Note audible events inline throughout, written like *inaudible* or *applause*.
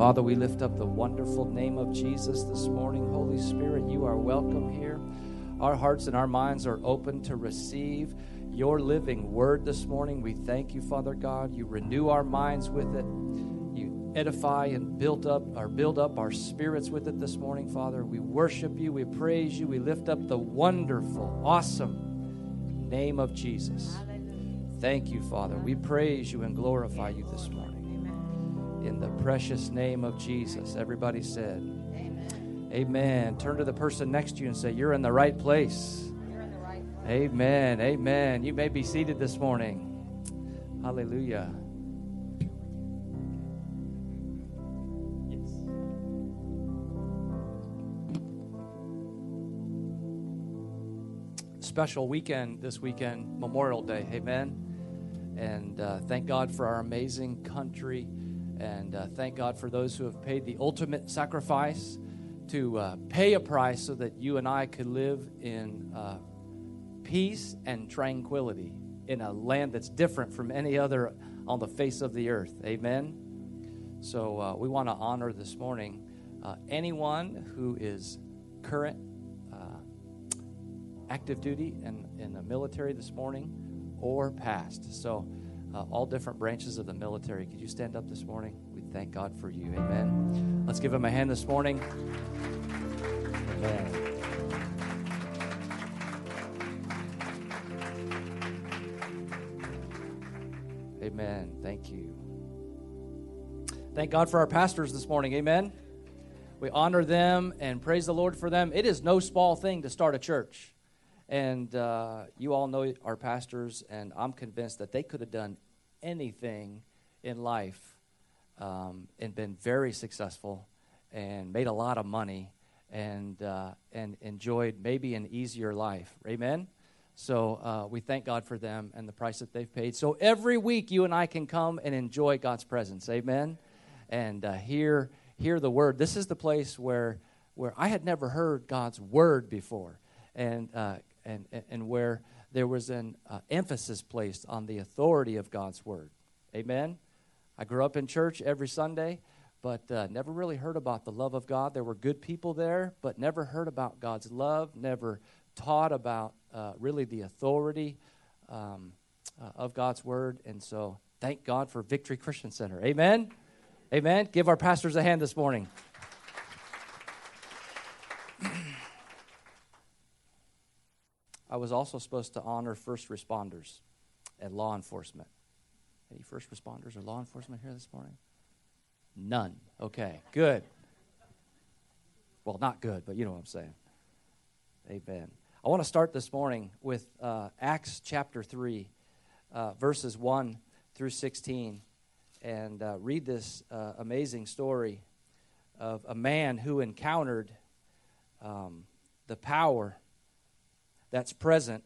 Father, we lift up the wonderful name of Jesus this morning. Holy Spirit, you are welcome here. Our hearts and our minds are open to receive your living word this morning. We thank you, Father God. You renew our minds with it. You edify and build up or build up our spirits with it this morning, Father. We worship you, we praise you, we lift up the wonderful, awesome name of Jesus. Thank you, Father. We praise you and glorify you this morning. In the precious name of Jesus. Everybody said, Amen. Amen. Turn to the person next to you and say, You're in the right place. Amen. Amen. You may be seated this morning. Hallelujah. Yes. Special weekend this weekend, Memorial Day. Amen. And uh, thank God for our amazing country. And uh, thank God for those who have paid the ultimate sacrifice to uh, pay a price so that you and I could live in uh, peace and tranquility in a land that's different from any other on the face of the earth. Amen. So uh, we want to honor this morning uh, anyone who is current uh, active duty in, in the military this morning or past. So, uh, all different branches of the military. Could you stand up this morning? We thank God for you. Amen. Let's give him a hand this morning. Amen. Amen. Thank you. Thank God for our pastors this morning. Amen. We honor them and praise the Lord for them. It is no small thing to start a church. And uh, you all know our pastors, and I'm convinced that they could have done anything in life um, and been very successful and made a lot of money and, uh, and enjoyed maybe an easier life. Amen? So uh, we thank God for them and the price that they've paid. So every week you and I can come and enjoy God's presence. Amen? And uh, hear, hear the word. This is the place where, where I had never heard God's word before. And uh, and, and where there was an uh, emphasis placed on the authority of God's word. Amen. I grew up in church every Sunday, but uh, never really heard about the love of God. There were good people there, but never heard about God's love, never taught about uh, really the authority um, uh, of God's word. And so, thank God for Victory Christian Center. Amen. Amen. Give our pastors a hand this morning. I was also supposed to honor first responders and law enforcement. Any first responders or law enforcement here this morning? None. Okay, good. Well, not good, but you know what I'm saying. Amen. I want to start this morning with uh, Acts chapter 3, uh, verses 1 through 16, and uh, read this uh, amazing story of a man who encountered um, the power that's present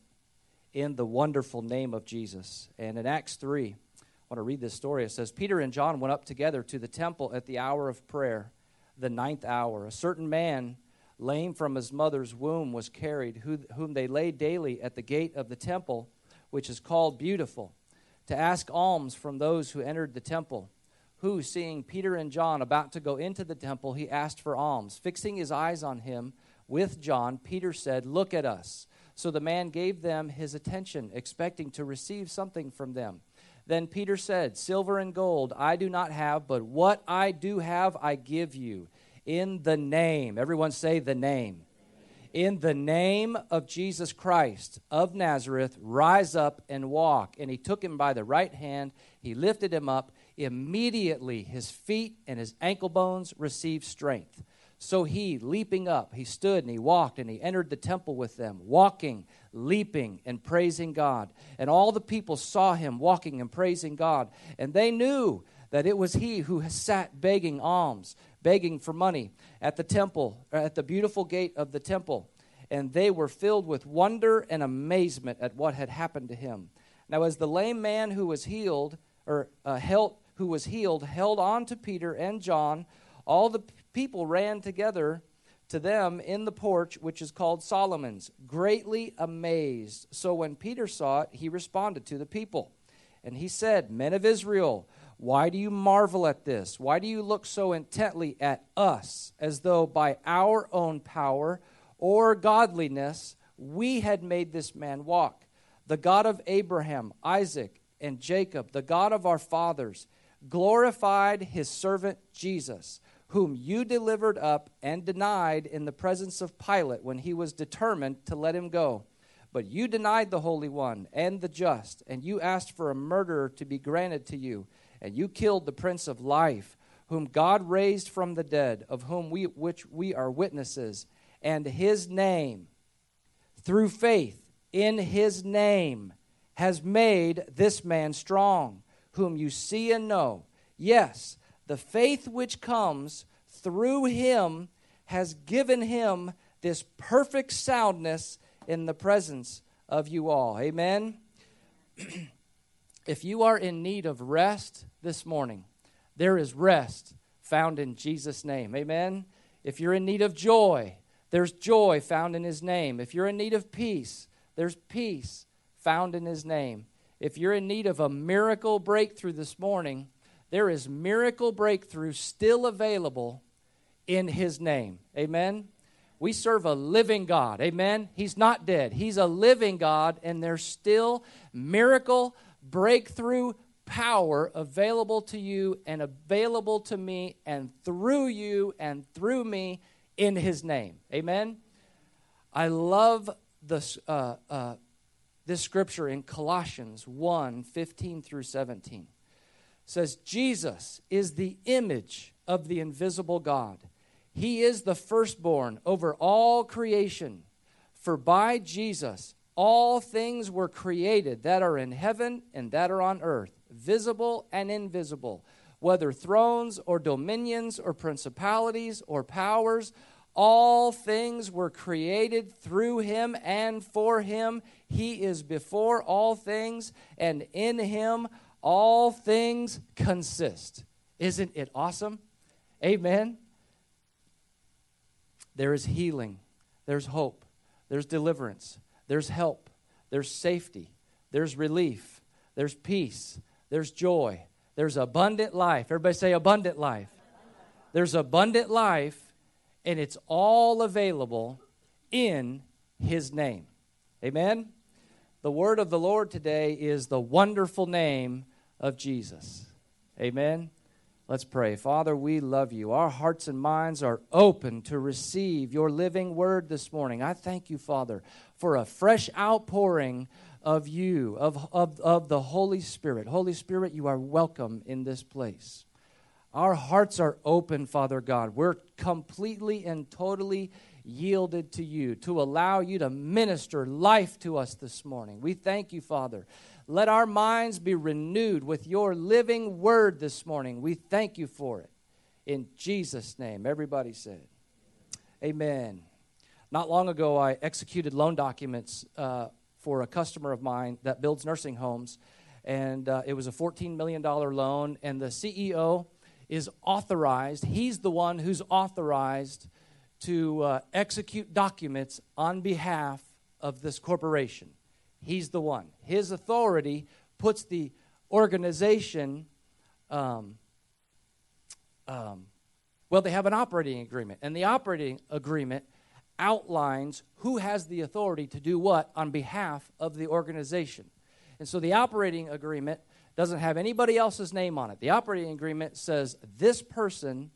in the wonderful name of Jesus. And in Acts 3, I want to read this story. It says Peter and John went up together to the temple at the hour of prayer, the ninth hour. A certain man, lame from his mother's womb, was carried, whom they laid daily at the gate of the temple, which is called Beautiful, to ask alms from those who entered the temple. Who, seeing Peter and John about to go into the temple, he asked for alms. Fixing his eyes on him with John, Peter said, Look at us. So the man gave them his attention, expecting to receive something from them. Then Peter said, Silver and gold I do not have, but what I do have I give you. In the name, everyone say the name. In the name of Jesus Christ of Nazareth, rise up and walk. And he took him by the right hand, he lifted him up. Immediately his feet and his ankle bones received strength. So he, leaping up, he stood and he walked and he entered the temple with them, walking, leaping, and praising God. And all the people saw him walking and praising God. And they knew that it was he who sat begging alms, begging for money at the temple, at the beautiful gate of the temple. And they were filled with wonder and amazement at what had happened to him. Now, as the lame man who was healed, or uh, held, who was healed, held on to Peter and John, all the people ran together to them in the porch, which is called Solomon's, greatly amazed. So when Peter saw it, he responded to the people. And he said, Men of Israel, Why do you marvel at this? Why do you look so intently at us, as though by our own power or godliness we had made this man walk? The God of Abraham, Isaac, and Jacob, the God of our fathers, glorified his servant Jesus, whom you delivered up and denied in the presence of Pilate when he was determined to let him go. But you denied the Holy One and the just, and you asked for a murderer to be granted to you and you killed the prince of life whom god raised from the dead of whom we which we are witnesses and his name through faith in his name has made this man strong whom you see and know yes the faith which comes through him has given him this perfect soundness in the presence of you all amen *clears throat* if you are in need of rest this morning, there is rest found in Jesus' name. Amen. If you're in need of joy, there's joy found in his name. If you're in need of peace, there's peace found in his name. If you're in need of a miracle breakthrough this morning, there is miracle breakthrough still available in his name. Amen. We serve a living God. Amen. He's not dead. He's a living God and there's still miracle breakthrough power available to you and available to me and through you and through me in his name. Amen. I love this, uh, uh, this scripture in Colossians 1 15 through 17. Says, Jesus is the image of the invisible God. He is the firstborn over all creation. For by Jesus, all things were created that are in heaven and that are on earth, visible and invisible, whether thrones or dominions or principalities or powers. All things were created through him and for him. He is before all things, and in him all things consist. Isn't it awesome? Amen. There is healing, there's hope, there's deliverance, there's help, there's safety, there's relief, there's peace, there's joy, there's abundant life. Everybody say abundant life. There's abundant life, and it's all available in His name. Amen? The word of the Lord today is the wonderful name of Jesus. Amen. Let's pray. Father, we love you. Our hearts and minds are open to receive your living word this morning. I thank you, Father, for a fresh outpouring of you, of, of, of the Holy Spirit. Holy Spirit, you are welcome in this place. Our hearts are open, Father God. We're completely and totally yielded to you to allow you to minister life to us this morning. We thank you, Father let our minds be renewed with your living word this morning. We thank you for it. In Jesus' name. Everybody said, Amen. Not long ago, I executed loan documents uh, for a customer of mine that builds nursing homes. And uh, it was a $14 million loan. And the CEO is authorized, he's the one who's authorized to uh, execute documents on behalf of this corporation. He's the one. His authority puts the organization, um, um, well, they have an operating agreement. And the operating agreement outlines who has the authority to do what on behalf of the organization. And so the operating agreement doesn't have anybody else's name on it. The operating agreement says this person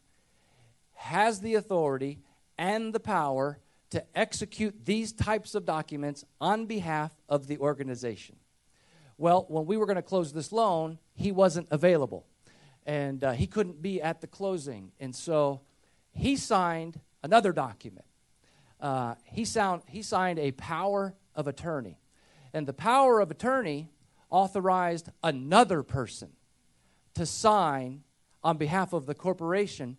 has the authority and the power to execute these types of documents on behalf of the organization. Well, when we were going to close this loan, he wasn't available. And uh, he couldn't be at the closing. And so he signed another document. Uh, he, sound, he signed a power of attorney. And the power of attorney authorized another person to sign on behalf of the corporation.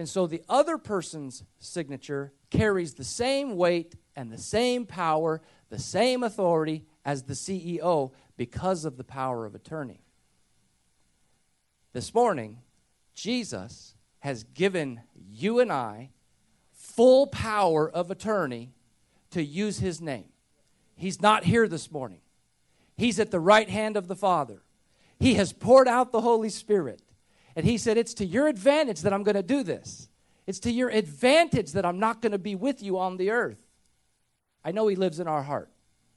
And so the other person's signature carries the same weight and the same power, the same authority as the CEO because of the power of attorney. This morning, Jesus has given you and I full power of attorney to use his name. He's not here this morning. He's at the right hand of the Father. He has poured out the Holy Spirit. And He said, It's to your advantage that I'm going to do this. It's to your advantage that I'm not going to be with you on the earth. I know He lives in our heart,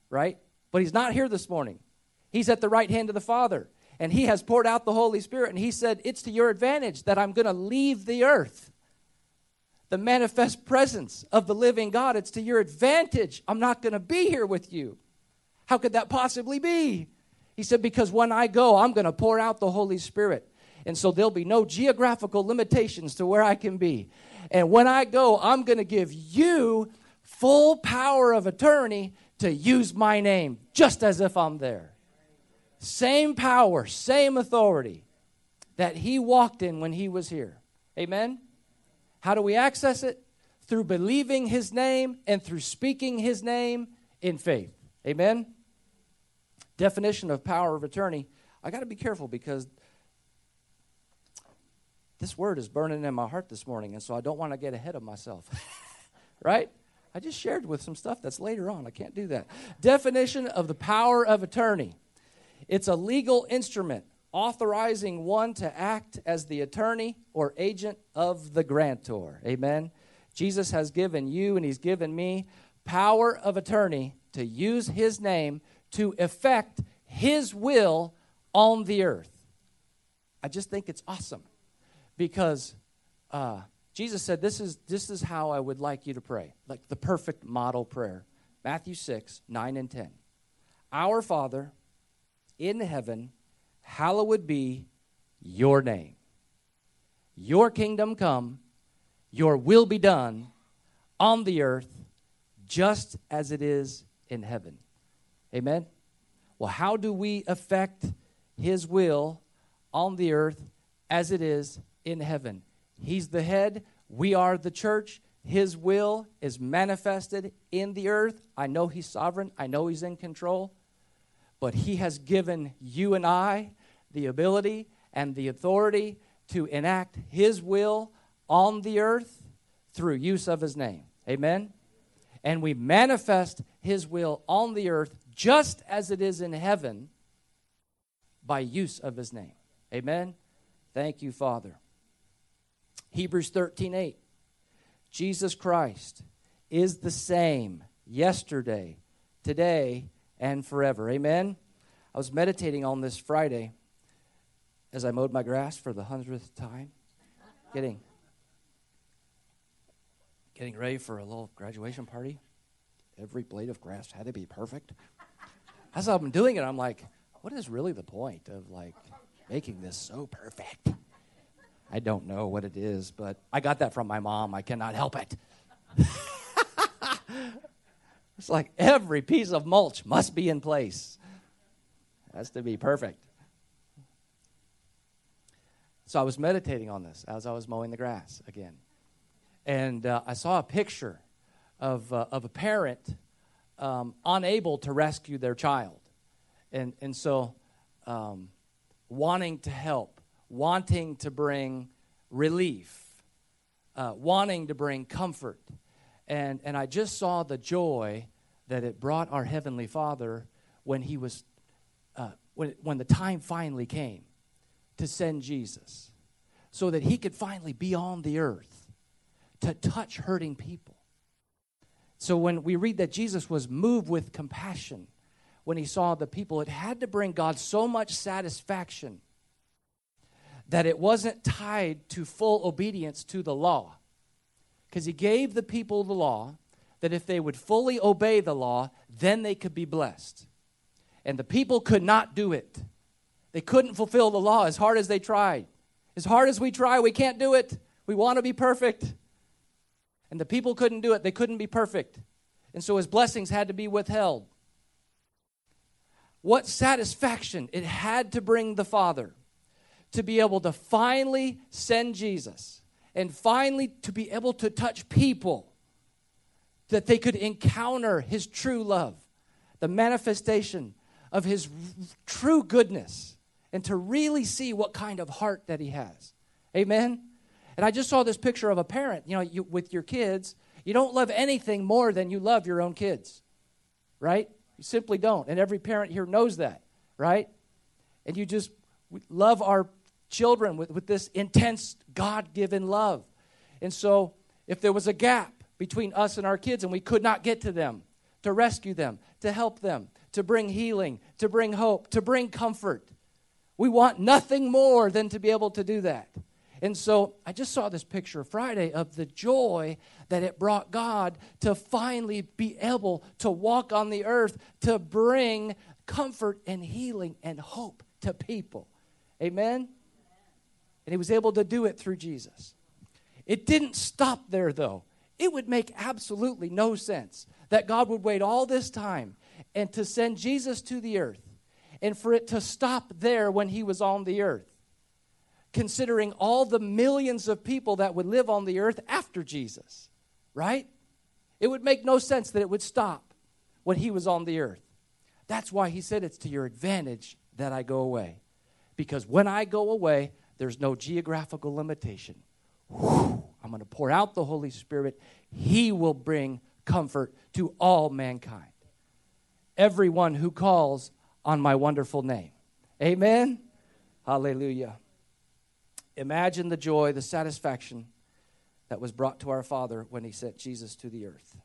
right? But He's not here this morning. He's at the right hand of the Father. And He has poured out the Holy Spirit. And He said, It's to your advantage that I'm going to leave the earth the manifest presence of the living God. It's to your advantage. I'm not going to be here with you. How could that possibly be? He said, Because when I go, I'm going to pour out the Holy Spirit. And so there'll be no geographical limitations to where I can be. And when I go, I'm going to give you full power of attorney to use my name, just as if I'm there. Same power, same authority that he walked in when he was here. Amen? How do we access it? Through believing his name and through speaking his name in faith. Amen? Definition of power of attorney. I got to be careful because this word is burning in my heart this morning, and so I don't want to get ahead of myself. *laughs* right? I just shared with some stuff that's later on. I can't do that. Definition of the power of attorney it's a legal instrument authorizing one to act as the attorney or agent of the grantor. Amen. Jesus has given you and he's given me power of attorney to use his name to effect his will on the earth. I just think it's awesome because uh, Jesus said, this is, this is how I would like you to pray, like the perfect model prayer. Matthew 6, 9 and 10. Our Father in heaven, hallowed be your name. Your kingdom come, your will be done on the earth just as it is in heaven. Amen? Well, how do we affect his will on the earth as it is in heaven? He's the head, we are the church. His will is manifested in the earth. I know he's sovereign, I know he's in control, but he has given you and I the ability and the authority to enact His will on the earth through use of His name. Amen? And we manifest His will on the earth just as it is in heaven by use of His name. Amen? Thank you, Father. Hebrews 13 8. Jesus Christ is the same yesterday, today, and forever. Amen? I was meditating on this Friday as I mowed my grass for the hundredth time, getting getting ready for a little graduation party. Every blade of grass had to be perfect. As I'm doing it, I'm like, what is really the point of like making this so perfect? I don't know what it is, but I got that from my mom. I cannot help it. *laughs* it's like every piece of mulch must be in place. It has to be perfect. So I was meditating on this as I was mowing the grass again. And uh, I saw a picture of, uh, of a parent um, unable to rescue their child. And, and so, um, wanting to help, wanting to bring relief, uh, wanting to bring comfort. And, and I just saw the joy that it brought our Heavenly Father when He was, uh, when, when the time finally came to send Jesus so that he could finally be on the earth to touch hurting people. So when we read that Jesus was moved with compassion when he saw the people, it had to bring God so much satisfaction that it wasn't tied to full obedience to the law. Because he gave the people the law that if they would fully obey the law, then they could be blessed. And the people could not do it. They couldn't fulfill the law as hard as they tried. As hard as we try, we can't do it. We want to be perfect. And the people couldn't do it, they couldn't be perfect. And so his blessings had to be withheld. What satisfaction it had to bring the Father to be able to finally send Jesus and finally to be able to touch people that they could encounter his true love, the manifestation of his true goodness and to really see what kind of heart that he has. Amen? And I just saw this picture of a parent, you know, you, with your kids. You don't love anything more than you love your own kids, right? You simply don't. And every parent here knows that, right? And you just love our children with, with this intense God given love. And so, if there was a gap between us and our kids and we could not get to them, to rescue them, to help them, to bring healing, to bring hope, to bring comfort, we want nothing more than to be able to do that. And so I just saw this picture Friday of the joy that it brought God to finally be able to walk on the earth to bring comfort and healing and hope to people. Amen? And he was able to do it through Jesus. It didn't stop there, though. It would make absolutely no sense that God would wait all this time and to send Jesus to the earth and for it to stop there when he was on the earth, considering all the millions of people that would live on the earth after Jesus, right? It would make no sense that it would stop when he was on the earth. That's why he said it's to your advantage that I go away. Because when I go away, there's no geographical limitation. Whew, I'm going to pour out the Holy Spirit. He will bring comfort to all mankind. Everyone who calls on my wonderful name. Amen. Hallelujah. Imagine the joy, the satisfaction that was brought to our Father when He sent Jesus to the earth.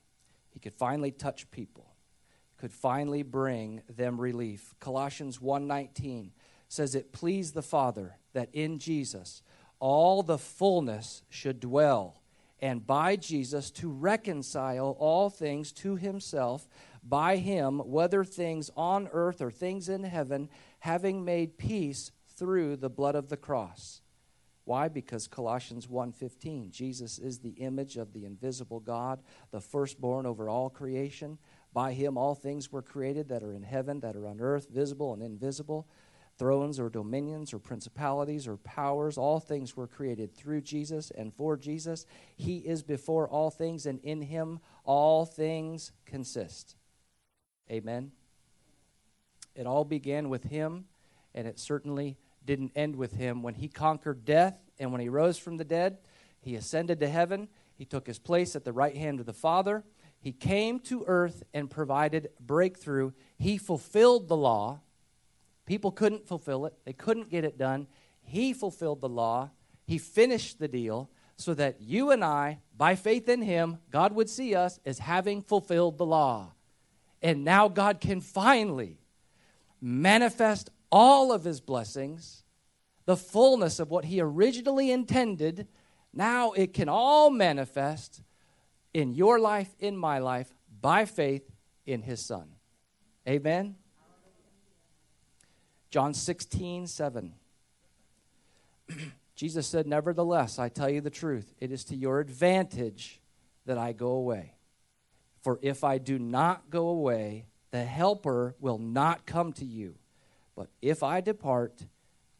He could finally touch people, could finally bring them relief. Colossians 1:19 says it pleased the Father that in Jesus all the fullness should dwell, and by Jesus to reconcile all things to himself, by him, whether things on earth or things in heaven, having made peace through the blood of the cross. Why? Because Colossians 1:15, Jesus is the image of the invisible God, the firstborn over all creation. By him all things were created that are in heaven, that are on earth, visible and invisible thrones or dominions or principalities or powers. All things were created through Jesus and for Jesus. He is before all things, and in him all things consist. Amen. It all began with him, and it certainly didn't end with him. When he conquered death and when he rose from the dead, he ascended to heaven. He took his place at the right hand of the Father. He came to earth and provided breakthrough. He fulfilled the law People couldn't fulfill it, they couldn't get it done. He fulfilled the law, He finished the deal so that you and I, by faith in Him, God would see us as having fulfilled the law. And now God can finally manifest all of His blessings, the fullness of what He originally intended. Now it can all manifest in your life, in my life, by faith in His Son. Amen. John 16, 7. *clears throat* Jesus said, Nevertheless, I tell you the truth, it is to your advantage that I go away. For if I do not go away, the Helper will not come to you. But if I depart,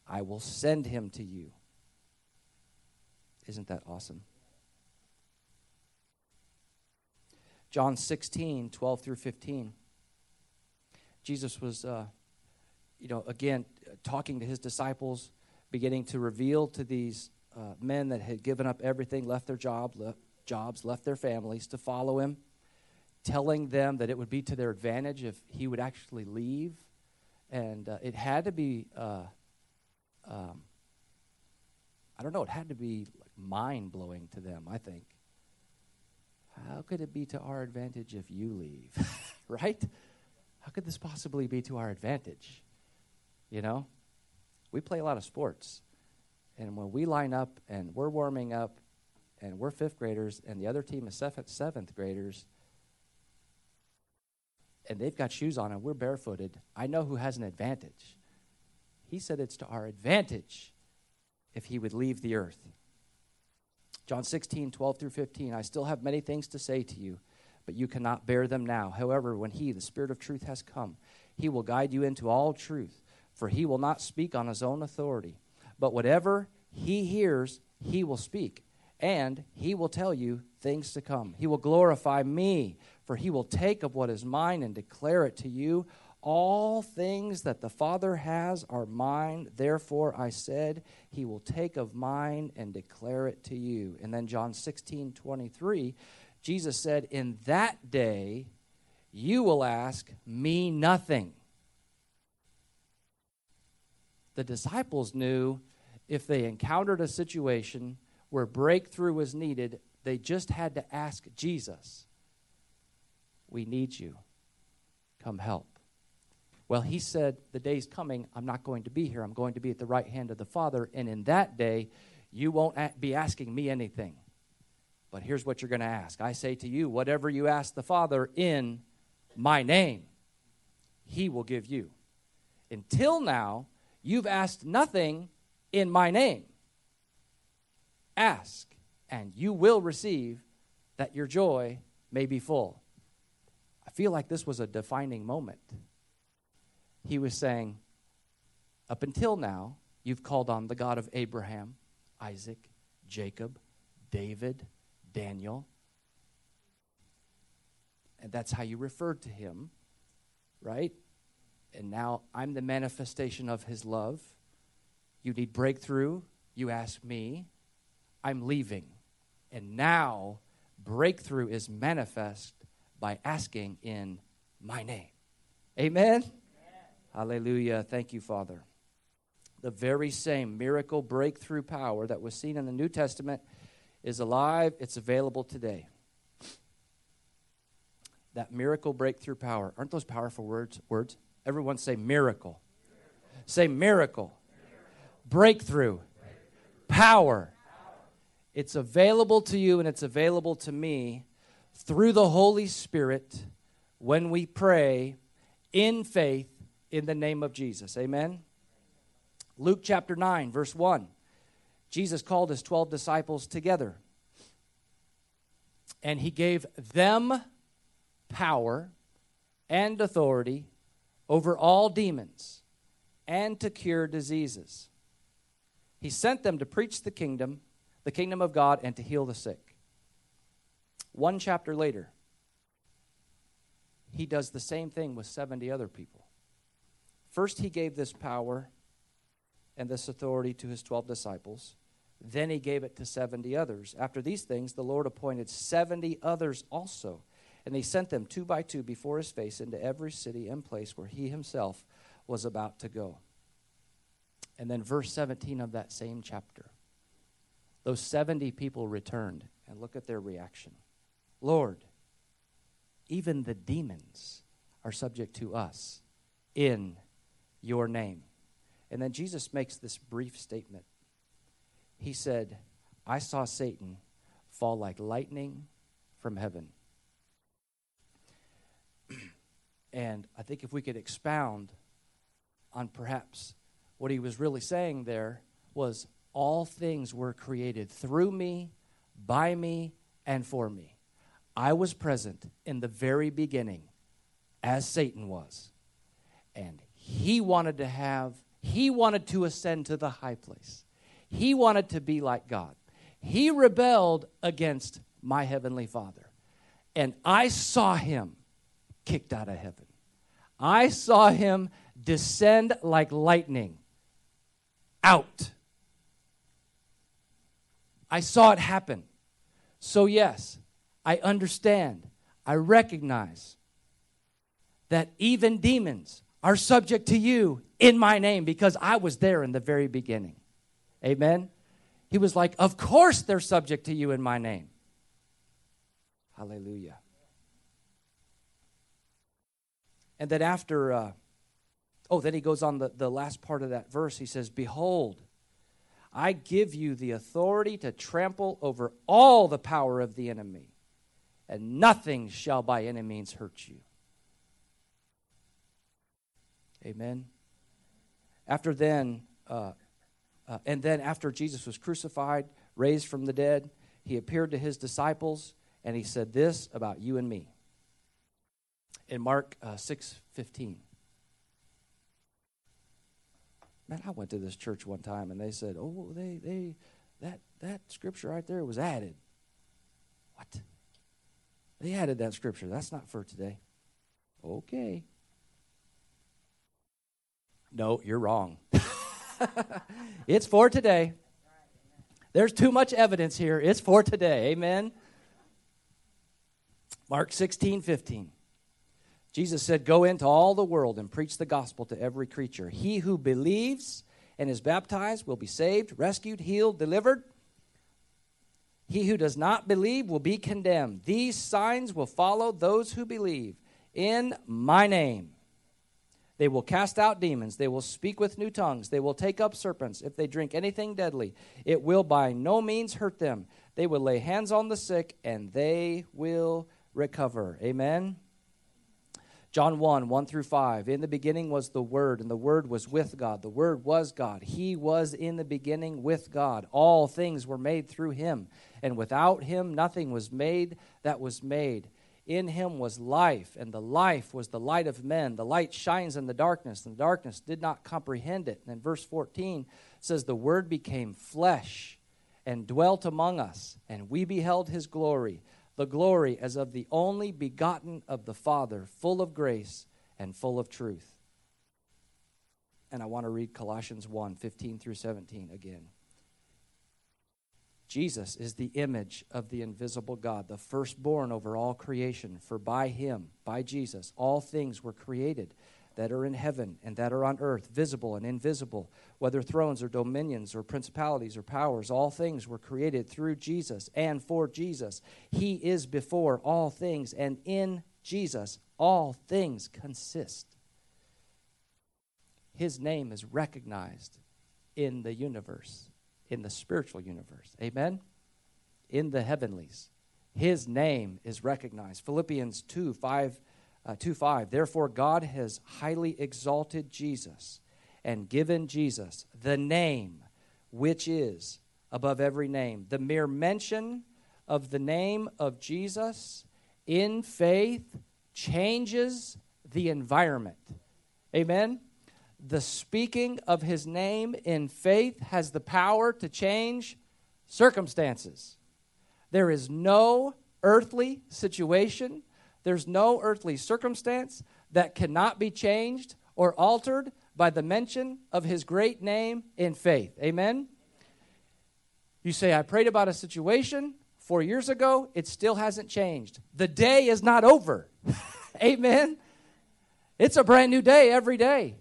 I will send him to you. Isn't that awesome? John 16, 12 through 15. Jesus was uh, you know, again, talking to his disciples, beginning to reveal to these uh, men that had given up everything, left their job, jobs, left their families to follow him, telling them that it would be to their advantage if he would actually leave. And uh, it had to be, uh, um, I don't know, it had to be like mind blowing to them, I think. How could it be to our advantage if you leave? *laughs* right? How could this possibly be to our advantage? You know, we play a lot of sports. And when we line up and we're warming up and we're fifth graders and the other team is seventh, seventh graders and they've got shoes on and we're barefooted, I know who has an advantage. He said it's to our advantage if he would leave the earth. John 16, 12 through 15. I still have many things to say to you, but you cannot bear them now. However, when he, the Spirit of truth, has come, he will guide you into all truth for he will not speak on his own authority. But whatever he hears, he will speak, and he will tell you things to come. He will glorify me, for he will take of what is mine and declare it to you. All things that the Father has are mine. Therefore, I said, He will take of mine and declare it to you. And then, John 16 23, Jesus said, In that day you will ask me nothing. The disciples knew if they encountered a situation where breakthrough was needed, they just had to ask Jesus, We need you. Come help. Well, he said, The day's coming. I'm not going to be here. I'm going to be at the right hand of the Father. And in that day, you won't be asking me anything. But here's what you're going to ask I say to you, whatever you ask the Father in my name, he will give you. Until now, you've asked nothing in my name. Ask, and you will receive, that your joy may be full. I feel like this was a defining moment. He was saying, Up until now, you've called on the God of Abraham, Isaac, Jacob, David, Daniel. And that's how you referred to him, right? And now I'm the manifestation of his love. You need breakthrough. You ask me. I'm leaving. And now breakthrough is manifest by asking in my name. Amen? Amen? Hallelujah. Thank you, Father. The very same miracle breakthrough power that was seen in the New Testament is alive, it's available today. That miracle breakthrough power. Aren't those powerful words? Words? Everyone say miracle. Say miracle. Breakthrough. Power. It's available to you and it's available to me through the Holy Spirit when we pray in faith in the name of Jesus. Amen. Luke chapter 9, verse 1. Jesus called his 12 disciples together. And he gave them power and authority over all demons and to cure diseases. He sent them to preach the kingdom, the kingdom of God, and to heal the sick. One chapter later, he does the same thing with 70 other people. First, he gave this power and this authority to his 12 disciples. Then he gave it to 70 others. After these things, the Lord appointed 70 others also. And he sent them two by two before his face into every city and place where he himself was about to go. And then, verse 17 of that same chapter those 70 people returned, and look at their reaction Lord, even the demons are subject to us in your name. And then Jesus makes this brief statement. He said, I saw Satan fall like lightning from heaven. And I think if we could expound on perhaps what he was really saying there was all things were created through me, by me, and for me. I was present in the very beginning as Satan was. And he wanted to have he wanted to ascend to the high place. He wanted to be like God. He rebelled against my heavenly Father. And I saw him kicked out of heaven. I saw him descend like lightning out. I saw it happen. So, yes, I understand. I recognize that even demons are subject to you in my name because I was there in the very beginning. Amen. He was like, Of course they're subject to you in my name. Hallelujah. And then after, uh, oh, then he goes on the, the last part of that verse. He says, Behold, I give you the authority to trample over all the power of the enemy, and nothing shall by any means hurt you. Amen. After then, uh, uh, and then after Jesus was crucified, raised from the dead, he appeared to his disciples and he said this about you and me. In Mark uh, 6 15. Man, I went to this church one time and they said, Oh, they, they, that, that scripture right there was added. What? They added that scripture. That's not for today. Okay. No, you're wrong. *laughs* it's for today. There's too much evidence here. It's for today. Amen. Mark 16, 15. Jesus said, Go into all the world and preach the gospel to every creature. He who believes and is baptized will be saved, rescued, healed, delivered. He who does not believe will be condemned. These signs will follow those who believe. In my name, they will cast out demons. They will speak with new tongues. They will take up serpents. If they drink anything deadly, it will by no means hurt them. They will lay hands on the sick, and they will recover. Amen. John 1, 1 through 5. In the beginning was the Word, and the Word was with God. The Word was God. He was in the beginning with God. All things were made through Him, and without Him nothing was made that was made. In Him was life, and the life was the light of men. The light shines in the darkness, and the darkness did not comprehend it. And then verse 14 says, The Word became flesh and dwelt among us, and we beheld His glory the glory as of the only begotten of the Father, full of grace and full of truth. And I want to read Colossians 1 15 through 17 again. Jesus is the image of the invisible God, the firstborn over all creation. For by him, by Jesus, all things were created that are in heaven and that are on earth, visible and invisible, whether thrones or dominions or principalities or powers, all things were created through Jesus and for Jesus. He is before all things, and in Jesus all things consist. His name is recognized in the universe, in the spiritual universe. Amen? In the heavenlies. His name is recognized. Philippians 2 5 uh, 2 5. Therefore, God has highly exalted Jesus and given Jesus the name which is above every name. The mere mention of the name of Jesus in faith changes the environment. Amen? The speaking of his name in faith has the power to change circumstances. There is no earthly situation there's no earthly circumstance that cannot be changed or altered by the mention of his great name in faith. Amen? You say, I prayed about a situation four years ago, it still hasn't changed. The day is not over. *laughs* Amen? It's a brand new day every day.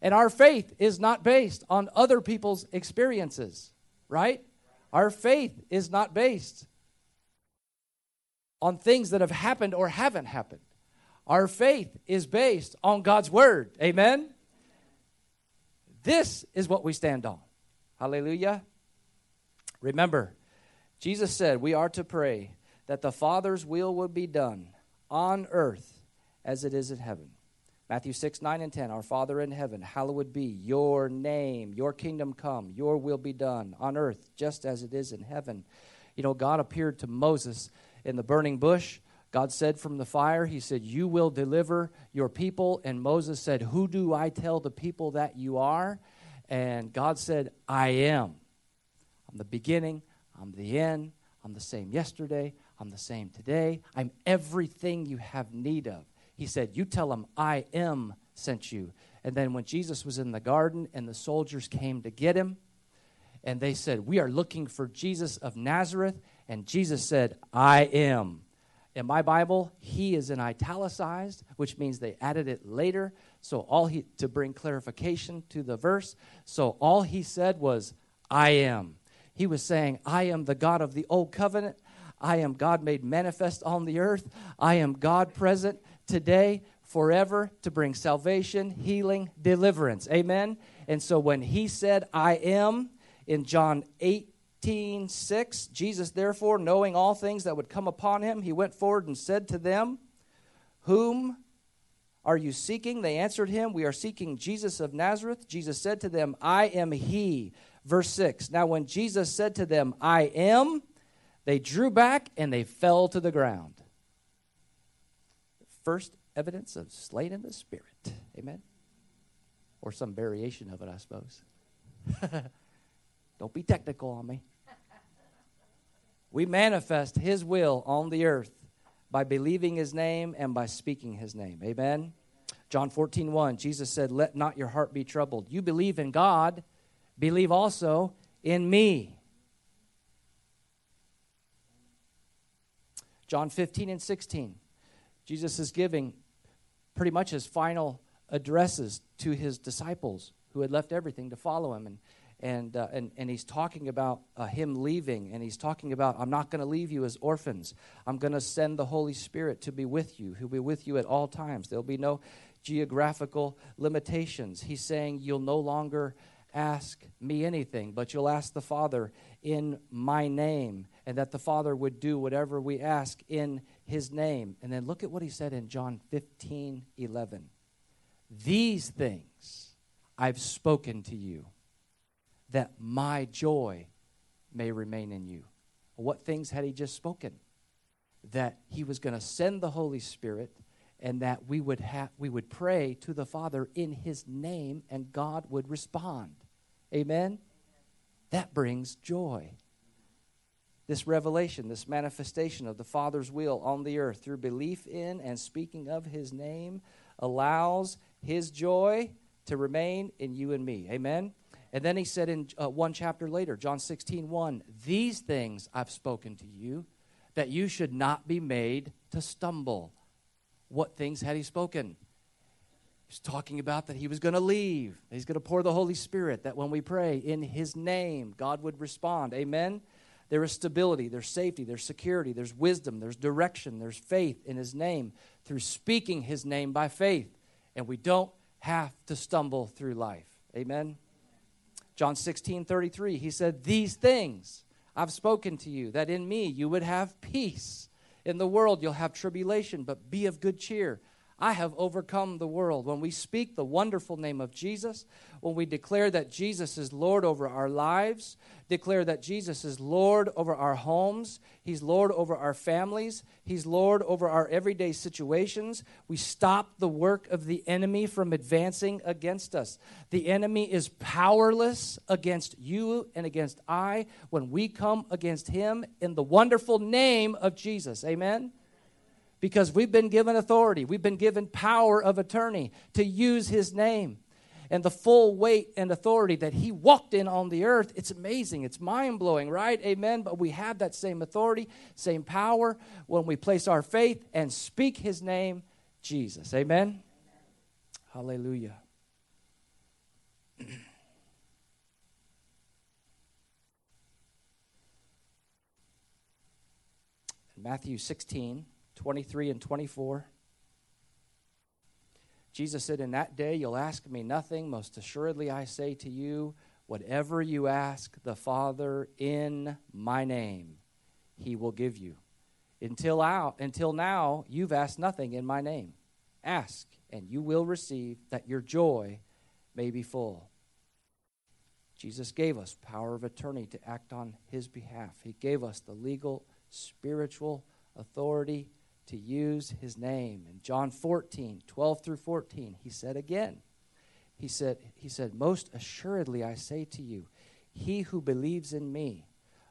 And our faith is not based on other people's experiences, right? Our faith is not based on things that have happened or haven't happened. Our faith is based on God's word. Amen? This is what we stand on. Hallelujah. Remember, Jesus said we are to pray that the Father's will would be done on earth as it is in heaven. Matthew 6, 9, and 10. Our Father in heaven, hallowed be your name, your kingdom come, your will be done on earth just as it is in heaven. You know, God appeared to Moses in the burning bush. God said from the fire, He said, You will deliver your people. And Moses said, Who do I tell the people that you are? And God said, I am. I'm the beginning, I'm the end, I'm the same yesterday, I'm the same today, I'm everything you have need of. He said, You tell them, I am sent you. And then when Jesus was in the garden and the soldiers came to get him, and they said, We are looking for Jesus of Nazareth. And Jesus said, I am. In my Bible, he is in italicized, which means they added it later. So all he to bring clarification to the verse. So all he said was, I am. He was saying, I am the God of the old covenant. I am God made manifest on the earth. I am God present today, forever, to bring salvation, healing, deliverance. Amen. And so when he said, I am, in John 8, 18 6 jesus therefore knowing all things that would come upon him he went forward and said to them whom are you seeking? They answered him we are seeking jesus of nazareth. Jesus said to them i am he. Verse 6 now when jesus said to them i am they drew back and they fell to the ground. First evidence of slain in the spirit. Amen? Or some variation of it i suppose. *laughs* Don't be technical on me we manifest His will on the earth by believing His name and by speaking His name. Amen. John 14, 1, Jesus said, Let not your heart be troubled. You believe in God, believe also in me. John 15 and 16, Jesus is giving pretty much his final addresses to his disciples who had left everything to follow him. And, and, uh, and, and he's talking about uh, him leaving, and he's talking about, I'm not going to leave you as orphans. I'm going to send the Holy Spirit to be with you, who'll be with you at all times. There'll be no geographical limitations. He's saying, You'll no longer ask me anything, but you'll ask the Father in my name, and that the Father would do whatever we ask in his name. And then look at what he said in John 15 11. These things I've spoken to you, that my joy may remain in you. What things had he just spoken? That he was going to send the Holy Spirit and that we would have we would pray to the Father in his name and God would respond. Amen. That brings joy. This revelation, this manifestation of the Father's will on the earth through belief in and speaking of his name allows his joy to remain in you and me. Amen. And then he said in uh, one chapter later, John 16, 1, These things I've spoken to you, that you should not be made to stumble. What things had he spoken? He's talking about that he was going to leave. He's going to pour the Holy Spirit, that when we pray in his name, God would respond. Amen. There is stability, there's safety, there's security, there's wisdom, there's direction, there's faith in his name through speaking his name by faith. And we don't have to stumble through life. Amen. John 16, 33, he said, These things I've spoken to you, that in me you would have peace. In the world you'll have tribulation, but be of good cheer. I have overcome the world. When we speak the wonderful name of Jesus, when we declare that Jesus is Lord over our lives, declare that Jesus is Lord over our homes, He's Lord over our families, He's Lord over our everyday situations, we stop the work of the enemy from advancing against us. The enemy is powerless against you and against I when we come against him in the wonderful name of Jesus. Amen because we've been given authority, we've been given power of attorney to use his name. And the full weight and authority that he walked in on the earth, it's amazing. It's mind blowing, right? Amen. But we have that same authority, same power when we place our faith and speak his name, Jesus. Amen. Hallelujah. *clears throat* Matthew 16. 23 and 24. Jesus said, In that day you'll ask me nothing. Most assuredly, I say to you, whatever you ask the Father in my name, he will give you. Until, out, until now, you've asked nothing in my name. Ask, and you will receive, that your joy may be full. Jesus gave us power of attorney to act on his behalf. He gave us the legal, spiritual authority to use his name. In John 14, 12 through 14, he said again, he said, he said, Most assuredly I say to you, he who believes in me,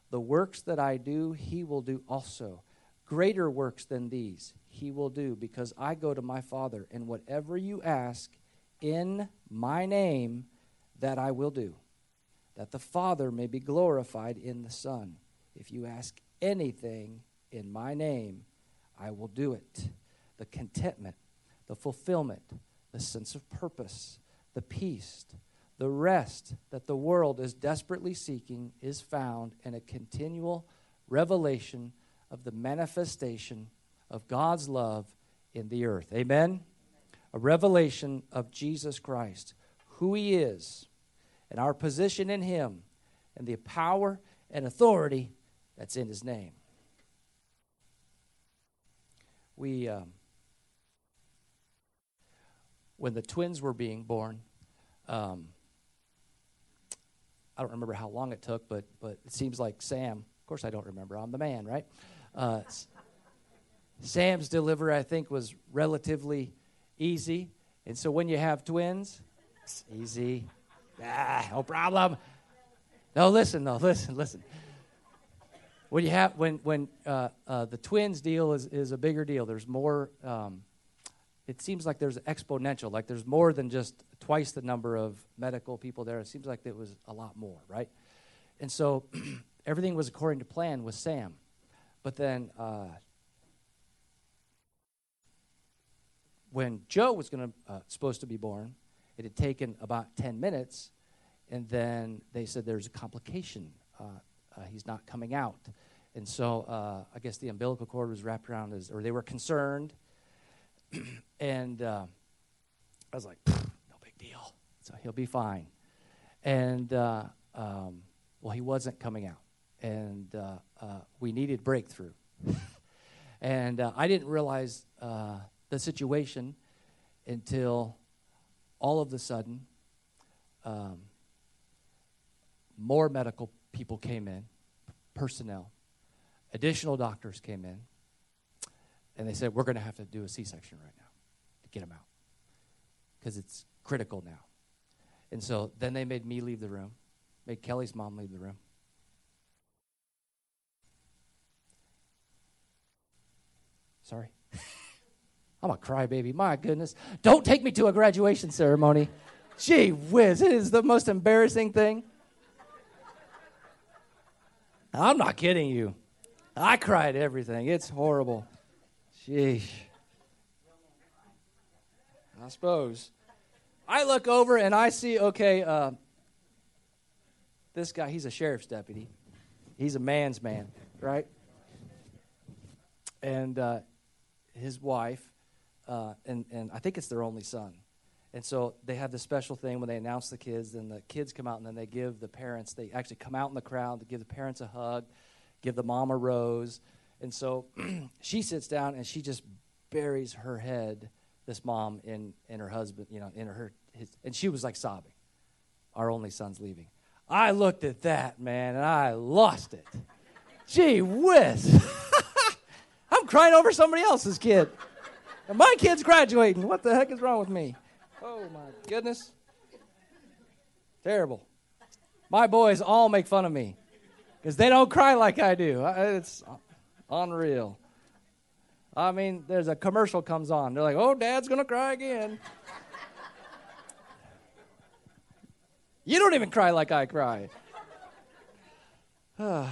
the works that I do, he will do also. Greater works than these he will do, because I go to my Father, and whatever you ask in my name, that I will do, that the Father may be glorified in the Son. If you ask anything in my name, I will do it. The contentment, the fulfillment, the sense of purpose, the peace, the rest that the world is desperately seeking is found in a continual revelation of the manifestation of God's love in the earth. Amen? A revelation of Jesus Christ, who He is, and our position in Him, and the power and authority that's in His name we um, when the twins were being born um, i don't remember how long it took but but it seems like sam of course i don't remember i'm the man right? Uh, sam's delivery i think was relatively easy and so when you have twins it's easy. Ah, no problem. No listen no listen listen when you have when when uh, uh, the twins deal is, is a bigger deal there's more um, it seems like there's exponential like there's more than just twice the number of medical people there it seems like there was a lot more right and so *clears throat* everything was according to plan with sam but then uh, when joe was to uh, supposed to be born It had taken about 10 minutes, and then they said there's a complication. Uh, uh, he's not coming out. And so uh, I guess the umbilical cord was wrapped around his, or they were concerned. *clears throat* and uh, I was like, no big deal. So he'll be fine. And, uh, um, well, he wasn't coming out. And uh, uh, we needed breakthrough. *laughs* and uh, I didn't realize the situation until all of a sudden um, more medical people came in, personnel, additional doctors came in, and they said, We're going to have to do a C section right now to get him out because it's critical now. And so then they made me leave the room, made Kelly's mom leave the room. Sorry. *laughs* I'm a crybaby. My goodness. Don't take me to a graduation ceremony. Gee whiz, it is the most embarrassing thing. I'm not kidding you. I cried everything. It's horrible. Sheesh. I suppose. I look over and I see, okay, uh, this guy, he's a sheriff's deputy. He's a man's man, right? And uh, his wife, uh, and, and I think it's their only son. And so they have this special thing when they announce the kids, and the kids come out and then they give the parents, they actually come out in the crowd to give the parents a hug, give the mom a rose. And so *clears throat* she sits down and she just buries her head, this mom, in, in her husband, you know, in her, his, and she was like sobbing. Our only son's leaving. I looked at that, man, and I lost it. Gee whiz. *laughs* I'm crying over somebody else's kid. And my kid's graduating. What the heck is wrong with me? Oh, my goodness. Terrible. My boys all make fun of me because they don't cry like I do. It's unreal. I mean, there's a commercial comes on. They're like, "Oh, Dad's gonna cry again." you don't even cry like I cry. *sighs*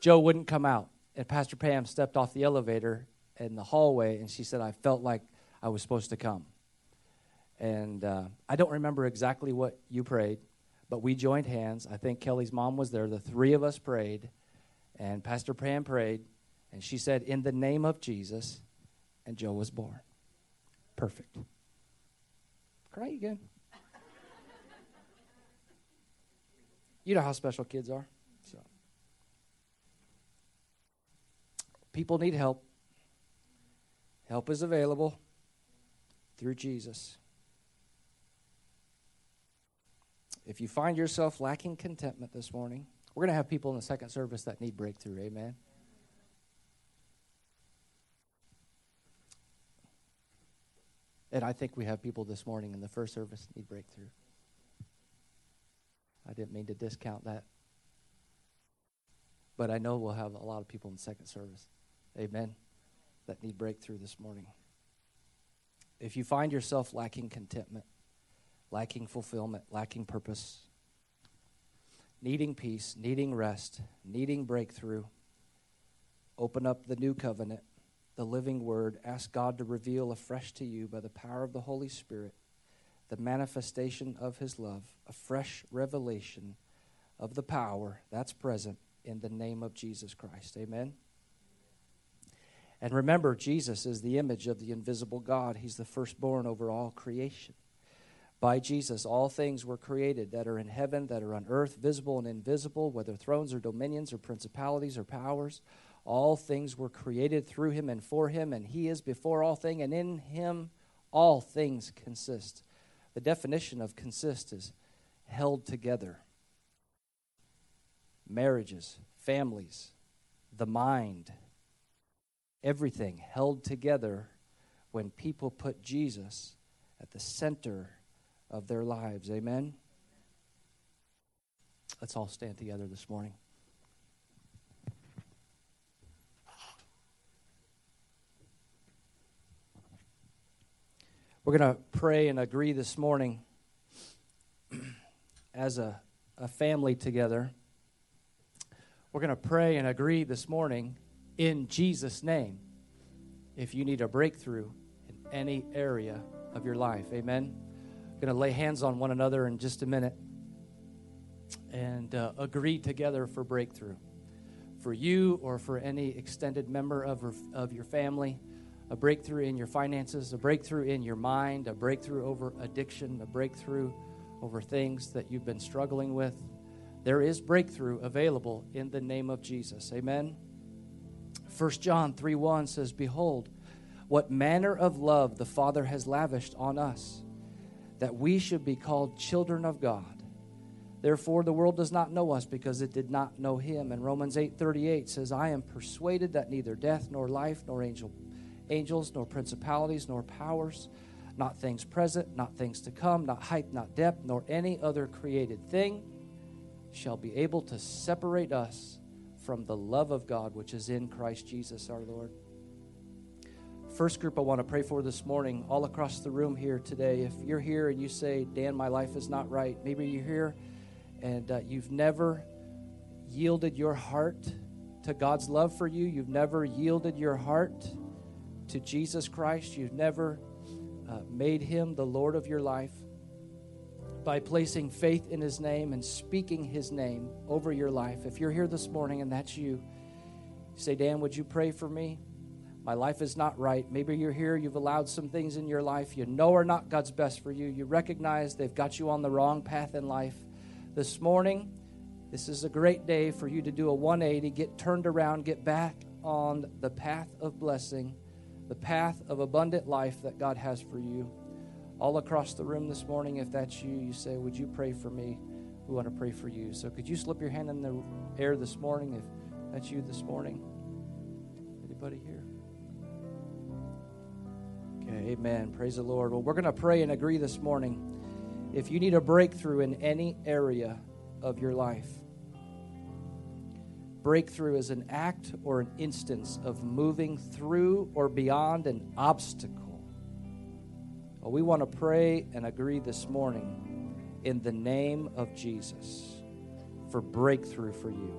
Joe wouldn't come out, and Pastor Pam stepped off the elevator in the hallway, and she said, "I felt like I was supposed to come." And uh, I don't remember exactly what you prayed, but we joined hands. I think Kelly's mom was there. The three of us prayed, and Pastor Pam prayed, and she said, In the name of Jesus, and Joe was born. Perfect. Cry again. You know how special kids are. So people need help. Help is available through Jesus. If you find yourself lacking contentment this morning, we're going to have people in the second service that need breakthrough. Amen. And I think we have people this morning in the first service need breakthrough. I didn't mean to discount that. But I know we'll have a lot of people in the second service. Amen. That need breakthrough this morning. If you find yourself lacking contentment, lacking fulfillment, lacking purpose, needing peace, needing rest, needing breakthrough, open up the new covenant, the living word. Ask God to reveal afresh to you by the power of the Holy Spirit the manifestation of his love, a fresh revelation of the power that's present in the name of Jesus Christ. Amen. And remember, Jesus is the image of the invisible God. He's the firstborn over all creation. By Jesus, all things were created that are in heaven, that are on earth, visible and invisible, whether thrones or dominions or principalities or powers. All things were created through him and for him, and he is before all things, and in him all things consist. The definition of consist is held together. Marriages, families, the mind, everything held together when people put Jesus at the center of their lives. Amen? Let's all stand together this morning. We're going to pray and agree this morning *clears throat* as a, a family together. We're going to pray and agree this morning in Jesus' name if you need a breakthrough in any area of your life. Amen. Going to lay hands on one another in just a minute and uh, agree together for breakthrough. For you or for any extended member of, of your family, a breakthrough in your finances, a breakthrough in your mind, a breakthrough over addiction, a breakthrough over things that you've been struggling with. There is breakthrough available in the name of Jesus. Amen. 1 John 3 1 says, Behold, what manner of love the Father has lavished on us, that we should be called children of God. Therefore, the world does not know us because it did not know him. And Romans 8:38 says, I am persuaded that neither death nor life nor angel, angels nor principalities nor powers, not things present, not things to come, not height, not depth, nor any other created thing shall be able to separate us from the love of God which is in Christ Jesus our Lord. First group I want to pray for this morning, all across the room here today. If you're here and you say, Dan, my life is not right, maybe you're here and uh, you've never yielded your heart to God's love for you, you've never yielded your heart to Jesus Christ, you've never uh, made him the Lord of your life by placing faith in his name and speaking his name over your life. If you're here this morning and that's you, say, Dan, would you pray for me? My life is not right. Maybe you're here, you've allowed some things in your life you know are not God's best for you. You recognize they've got you on the wrong path in life. This morning, this is a great day for you to do a 180, get turned around, get back on the path of blessing, the path of abundant life that God has for you all across the room this morning, if that's you, you say, Would you pray for me? We want to pray for you. So could you slip your hand in the air this morning if that's you this morning? Anybody here? Amen. Praise the Lord. Well, we're going to pray and agree this morning. If you need a breakthrough in any area of your life, breakthrough is an act or an instance of moving through or beyond an obstacle well, we want to pray and agree this morning in the name of Jesus for breakthrough for you.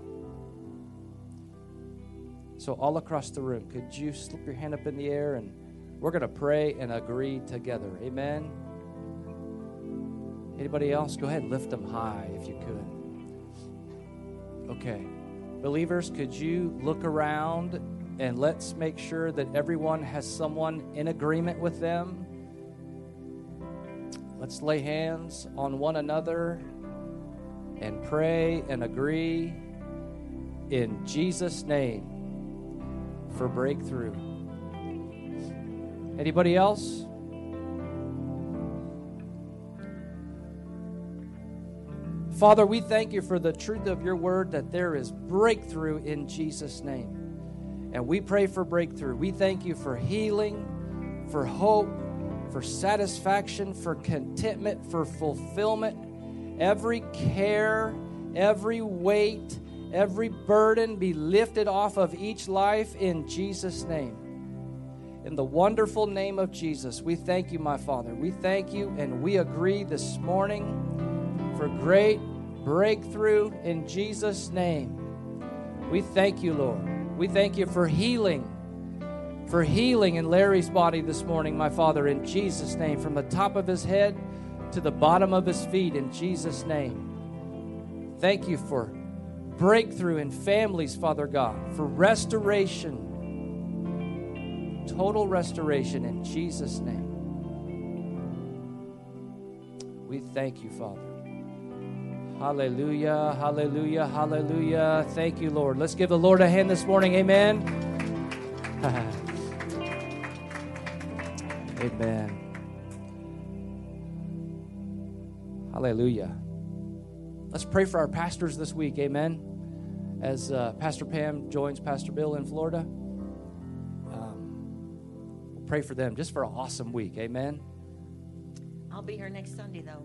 So, all across the room, could you slip your hand up in the air and we're going to pray and agree together? Amen. Anybody else? Go ahead, lift them high if you could. Okay. Believers, could you look around and let's make sure that everyone has someone in agreement with them? Let's lay hands on one another and pray and agree in Jesus' name for breakthrough. Anybody else? Father, we thank you for the truth of your word that there is breakthrough in Jesus' name. And we pray for breakthrough. We thank you for healing, for hope, for satisfaction, for contentment, for fulfillment. Every care, every weight, every burden be lifted off of each life in Jesus' name. In the wonderful name of Jesus, we thank you, my Father. We thank you and we agree this morning for great breakthrough in Jesus' name. We thank you, Lord. We thank you for healing for healing in Larry's body this morning, my Father, in Jesus' name, from the top of his head to the bottom of his feet, in Jesus' name. Thank you for breakthrough in families, Father God, for restoration, total restoration in Jesus' name. We thank you, Father. Hallelujah, hallelujah, hallelujah. Thank you, Lord. Let's give the Lord a hand this morning. Amen. *laughs* Amen. Hallelujah. Let's pray for our pastors this week. Amen. As uh, Pastor Pam joins Pastor Bill in Florida, pray for them just for an awesome week. Amen. I'll be here next Sunday, though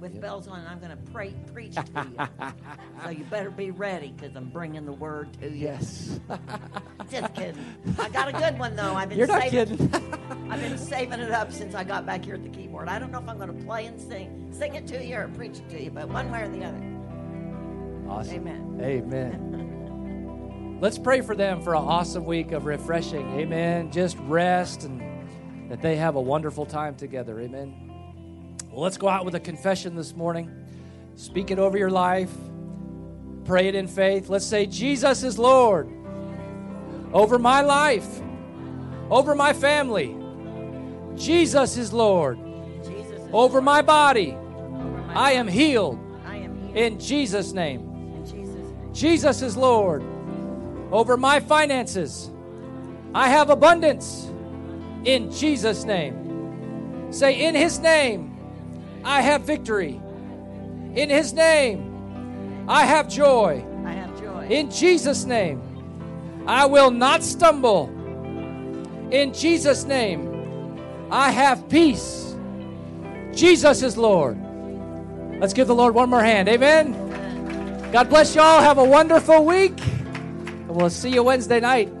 with yep. bells on, and I'm going to pray, preach to you. *laughs* so you better be ready because I'm bringing the word to you. Yes. *laughs* Just kidding. I got a good one though. I've been You're saving, not kidding. *laughs* I've been saving it up since I got back here at the keyboard. I don't know if I'm going to play and sing, sing it to you or preach it to you, but one way or the other. Awesome. Amen. Amen. Let's pray for them for an awesome week of refreshing. Amen. Just rest and that they have a wonderful time together. Amen. Well, let's go out with a confession this morning. Speak it over your life. Pray it in faith. Let's say, Jesus is Lord over my life, over my family. Jesus is Lord over my body. I am healed I am healed Jesus' name. in Jesus' name. Jesus is Lord over my finances. I have abundance in Jesus' name. Say, in His name, I have victory. In His name, I have joy. I have joy. In Jesus' name, I will not stumble. In Jesus' name, I have peace. Jesus is Lord. Let's give the Lord one more hand. Amen. God bless you all. Have a wonderful week. And we'll see you Wednesday night.